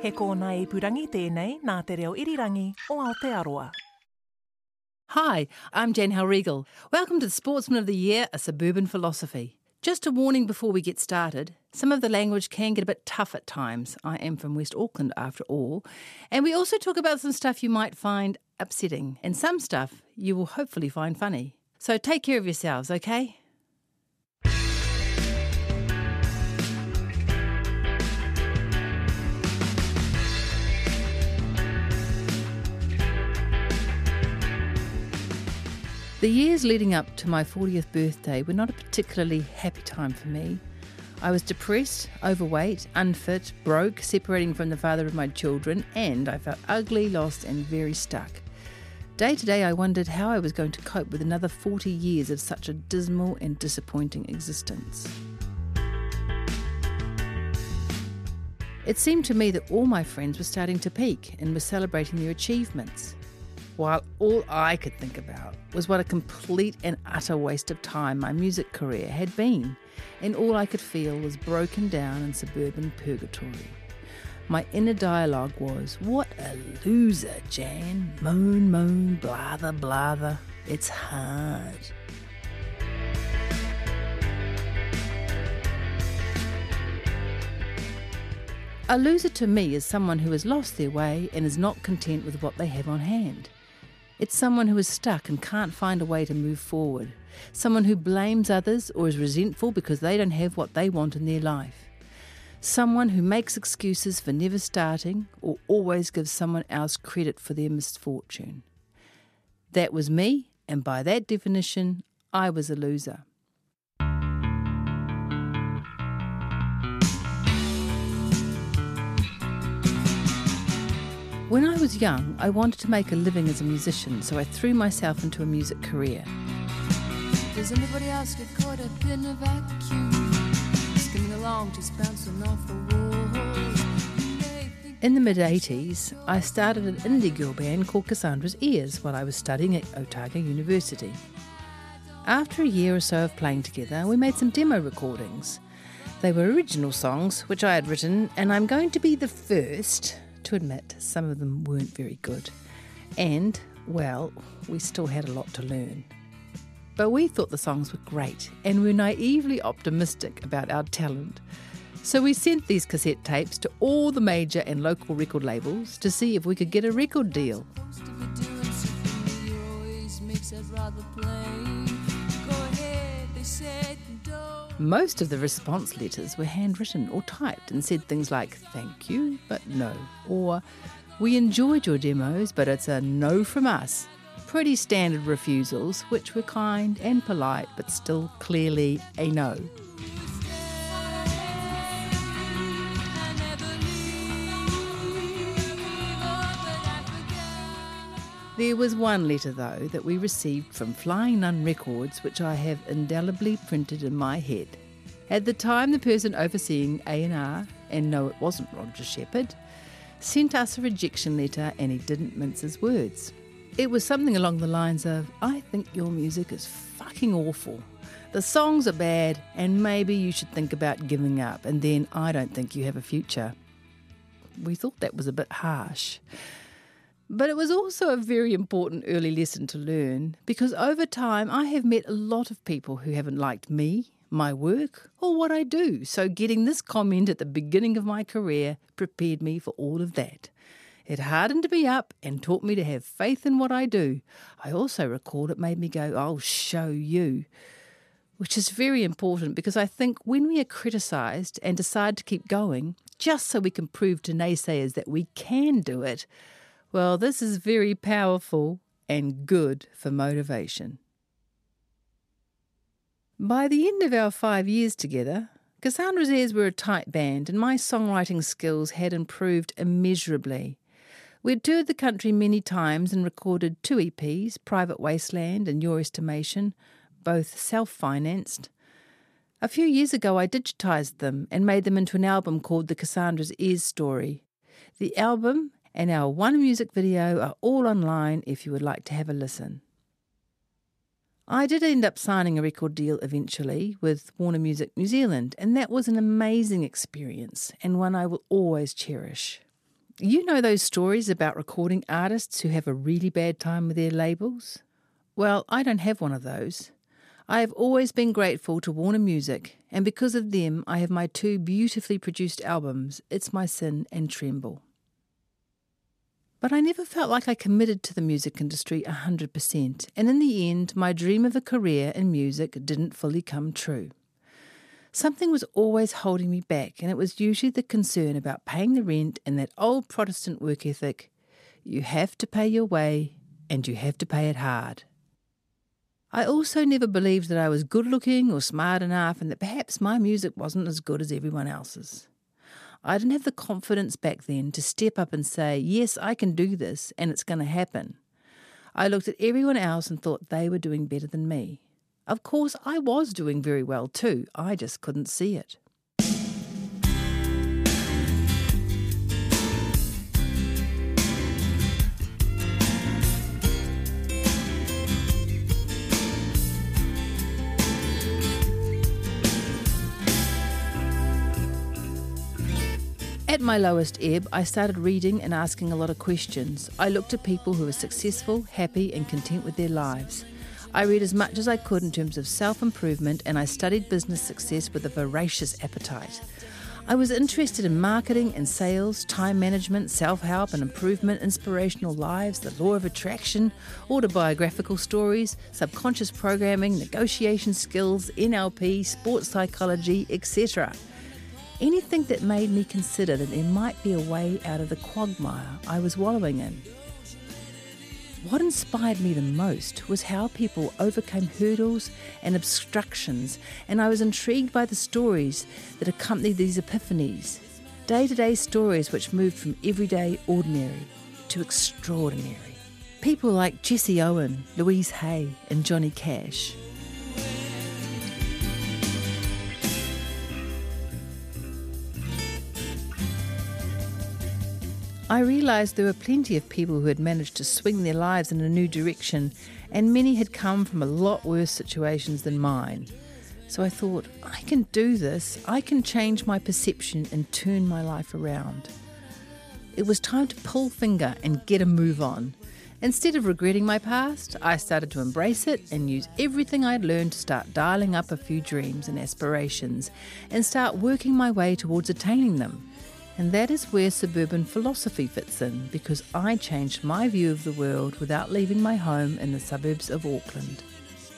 He kōna purangi tēnei nā te reo irirangi o Aotearoa. Hi, I'm Jan Hellriegel. Welcome to the Sportsman of the Year, a suburban philosophy. Just a warning before we get started some of the language can get a bit tough at times. I am from West Auckland after all. And we also talk about some stuff you might find upsetting, and some stuff you will hopefully find funny. So take care of yourselves, okay? The years leading up to my 40th birthday were not a particularly happy time for me. I was depressed, overweight, unfit, broke, separating from the father of my children, and I felt ugly, lost, and very stuck. Day to day, I wondered how I was going to cope with another 40 years of such a dismal and disappointing existence. It seemed to me that all my friends were starting to peak and were celebrating their achievements while all I could think about was what a complete and utter waste of time my music career had been, and all I could feel was broken down in suburban purgatory. My inner dialogue was, What a loser, Jan. Moan, moan, blather, blather. It's hard. A loser to me is someone who has lost their way and is not content with what they have on hand. It's someone who is stuck and can't find a way to move forward. Someone who blames others or is resentful because they don't have what they want in their life. Someone who makes excuses for never starting or always gives someone else credit for their misfortune. That was me, and by that definition, I was a loser. When I was young, I wanted to make a living as a musician, so I threw myself into a music career. Does anybody else get caught up in a vacuum? Skimming along, just bouncing off the walls. In the mid 80s, I started an indie girl band called Cassandra's Ears while I was studying at Otago University. After a year or so of playing together, we made some demo recordings. They were original songs which I had written, and I'm going to be the first to admit some of them weren't very good. And, well, we still had a lot to learn. But we thought the songs were great and were naively optimistic about our talent. So we sent these cassette tapes to all the major and local record labels to see if we could get a record deal. Most of the response letters were handwritten or typed and said things like, thank you, but no, or we enjoyed your demos, but it's a no from us. Pretty standard refusals, which were kind and polite, but still clearly a no. There was one letter, though, that we received from Flying Nun Records, which I have indelibly printed in my head. At the time, the person overseeing A&R, and no, it wasn't Roger Shepherd, sent us a rejection letter and he didn't mince his words. It was something along the lines of, I think your music is fucking awful. The songs are bad, and maybe you should think about giving up, and then I don't think you have a future. We thought that was a bit harsh. But it was also a very important early lesson to learn because over time I have met a lot of people who haven't liked me, my work, or what I do. So getting this comment at the beginning of my career prepared me for all of that. It hardened me up and taught me to have faith in what I do. I also recall it made me go, I'll show you. Which is very important because I think when we are criticised and decide to keep going, just so we can prove to naysayers that we can do it, well, this is very powerful and good for motivation. By the end of our five years together, Cassandra's ears were a tight band, and my songwriting skills had improved immeasurably. We'd toured the country many times and recorded two EPs, Private Wasteland and Your Estimation, both self financed. A few years ago, I digitised them and made them into an album called The Cassandra's Ears Story. The album and our one music video are all online if you would like to have a listen. I did end up signing a record deal eventually with Warner Music New Zealand, and that was an amazing experience and one I will always cherish. You know those stories about recording artists who have a really bad time with their labels? Well, I don't have one of those. I have always been grateful to Warner Music, and because of them, I have my two beautifully produced albums, It's My Sin and Tremble. But I never felt like I committed to the music industry 100%, and in the end, my dream of a career in music didn't fully come true. Something was always holding me back, and it was usually the concern about paying the rent and that old Protestant work ethic you have to pay your way, and you have to pay it hard. I also never believed that I was good looking or smart enough, and that perhaps my music wasn't as good as everyone else's. I didn't have the confidence back then to step up and say, Yes, I can do this and it's going to happen. I looked at everyone else and thought they were doing better than me. Of course, I was doing very well too, I just couldn't see it. At my lowest ebb, I started reading and asking a lot of questions. I looked at people who were successful, happy, and content with their lives. I read as much as I could in terms of self improvement, and I studied business success with a voracious appetite. I was interested in marketing and sales, time management, self help and improvement, inspirational lives, the law of attraction, autobiographical stories, subconscious programming, negotiation skills, NLP, sports psychology, etc anything that made me consider that there might be a way out of the quagmire I was wallowing in. What inspired me the most was how people overcame hurdles and obstructions, and I was intrigued by the stories that accompanied these epiphanies day to day stories which moved from everyday ordinary to extraordinary. People like Jesse Owen, Louise Hay, and Johnny Cash. I realised there were plenty of people who had managed to swing their lives in a new direction, and many had come from a lot worse situations than mine. So I thought, I can do this. I can change my perception and turn my life around. It was time to pull finger and get a move on. Instead of regretting my past, I started to embrace it and use everything I'd learned to start dialing up a few dreams and aspirations and start working my way towards attaining them. And that is where suburban philosophy fits in because I changed my view of the world without leaving my home in the suburbs of Auckland.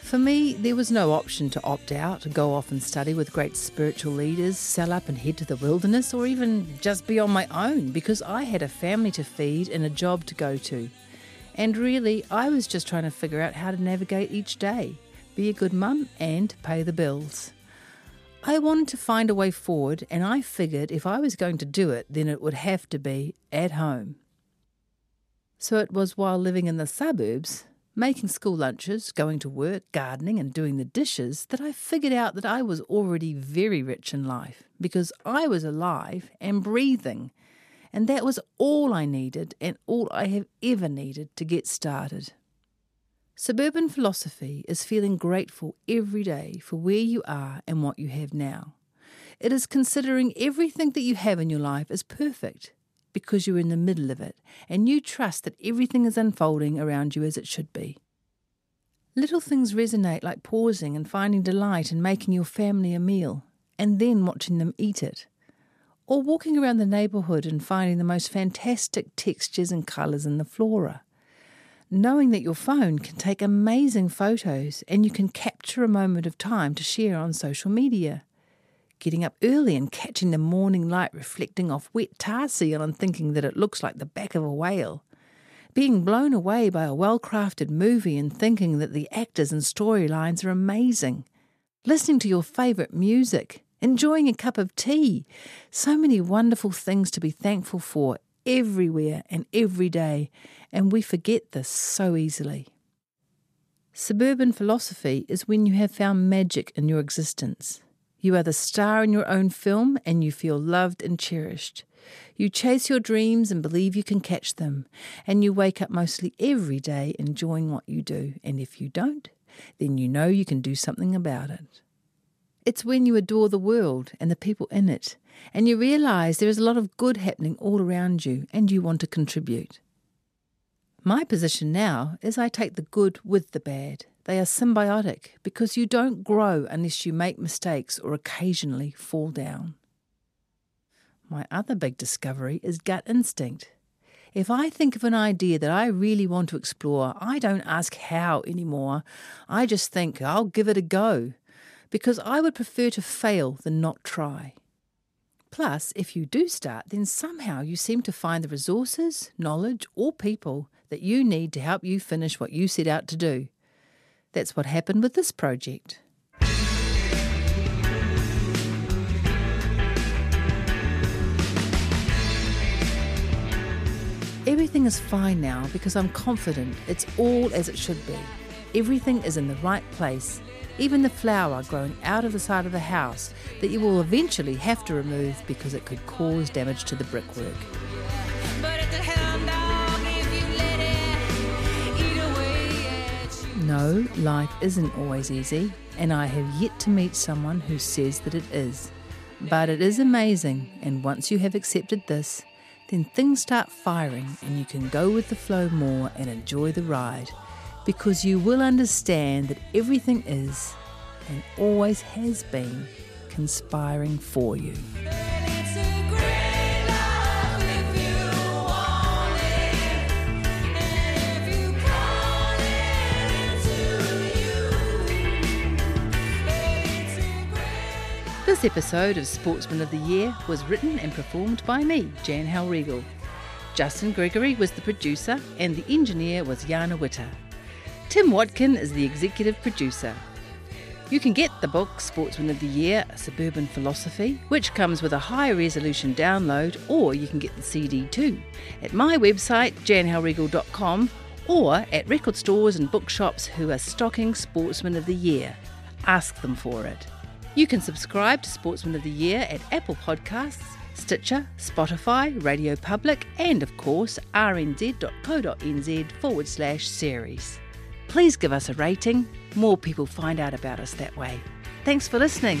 For me, there was no option to opt out, go off and study with great spiritual leaders, sell up and head to the wilderness, or even just be on my own because I had a family to feed and a job to go to. And really, I was just trying to figure out how to navigate each day, be a good mum, and pay the bills. I wanted to find a way forward, and I figured if I was going to do it, then it would have to be at home. So it was while living in the suburbs, making school lunches, going to work, gardening, and doing the dishes, that I figured out that I was already very rich in life because I was alive and breathing. And that was all I needed and all I have ever needed to get started. Suburban philosophy is feeling grateful every day for where you are and what you have now. It is considering everything that you have in your life as perfect because you're in the middle of it and you trust that everything is unfolding around you as it should be. Little things resonate like pausing and finding delight in making your family a meal and then watching them eat it. Or walking around the neighbourhood and finding the most fantastic textures and colours in the flora knowing that your phone can take amazing photos and you can capture a moment of time to share on social media. Getting up early and catching the morning light reflecting off wet tar seal and thinking that it looks like the back of a whale. Being blown away by a well crafted movie and thinking that the actors and storylines are amazing. Listening to your favourite music enjoying a cup of tea. So many wonderful things to be thankful for everywhere and every day, and we forget this so easily. Suburban philosophy is when you have found magic in your existence. You are the star in your own film and you feel loved and cherished. You chase your dreams and believe you can catch them, and you wake up mostly every day enjoying what you do, and if you don't, then you know you can do something about it. It's when you adore the world and the people in it, and you realize there is a lot of good happening all around you, and you want to contribute. My position now is I take the good with the bad. They are symbiotic because you don't grow unless you make mistakes or occasionally fall down. My other big discovery is gut instinct. If I think of an idea that I really want to explore, I don't ask how anymore. I just think I'll give it a go because I would prefer to fail than not try. Plus, if you do start, then somehow you seem to find the resources, knowledge, or people that you need to help you finish what you set out to do. That's what happened with this project. Everything is fine now because I'm confident it's all as it should be. Everything is in the right place, even the flower growing out of the side of the house that you will eventually have to remove because it could cause damage to the brickwork. No, life isn't always easy, and I have yet to meet someone who says that it is. But it is amazing, and once you have accepted this, then things start firing and you can go with the flow more and enjoy the ride because you will understand that everything is and always has been conspiring for you. This episode of Sportsman of the Year was written and performed by me, Jan Hellriegel. Justin Gregory was the producer and the engineer was Jana Witter. Tim Watkin is the executive producer. You can get the book Sportsman of the Year, A Suburban Philosophy, which comes with a high resolution download, or you can get the CD too at my website, janhellriegel.com, or at record stores and bookshops who are stocking Sportsman of the Year. Ask them for it. You can subscribe to Sportsman of the Year at Apple Podcasts, Stitcher, Spotify, Radio Public, and of course rnz.co.nz forward slash series. Please give us a rating. More people find out about us that way. Thanks for listening.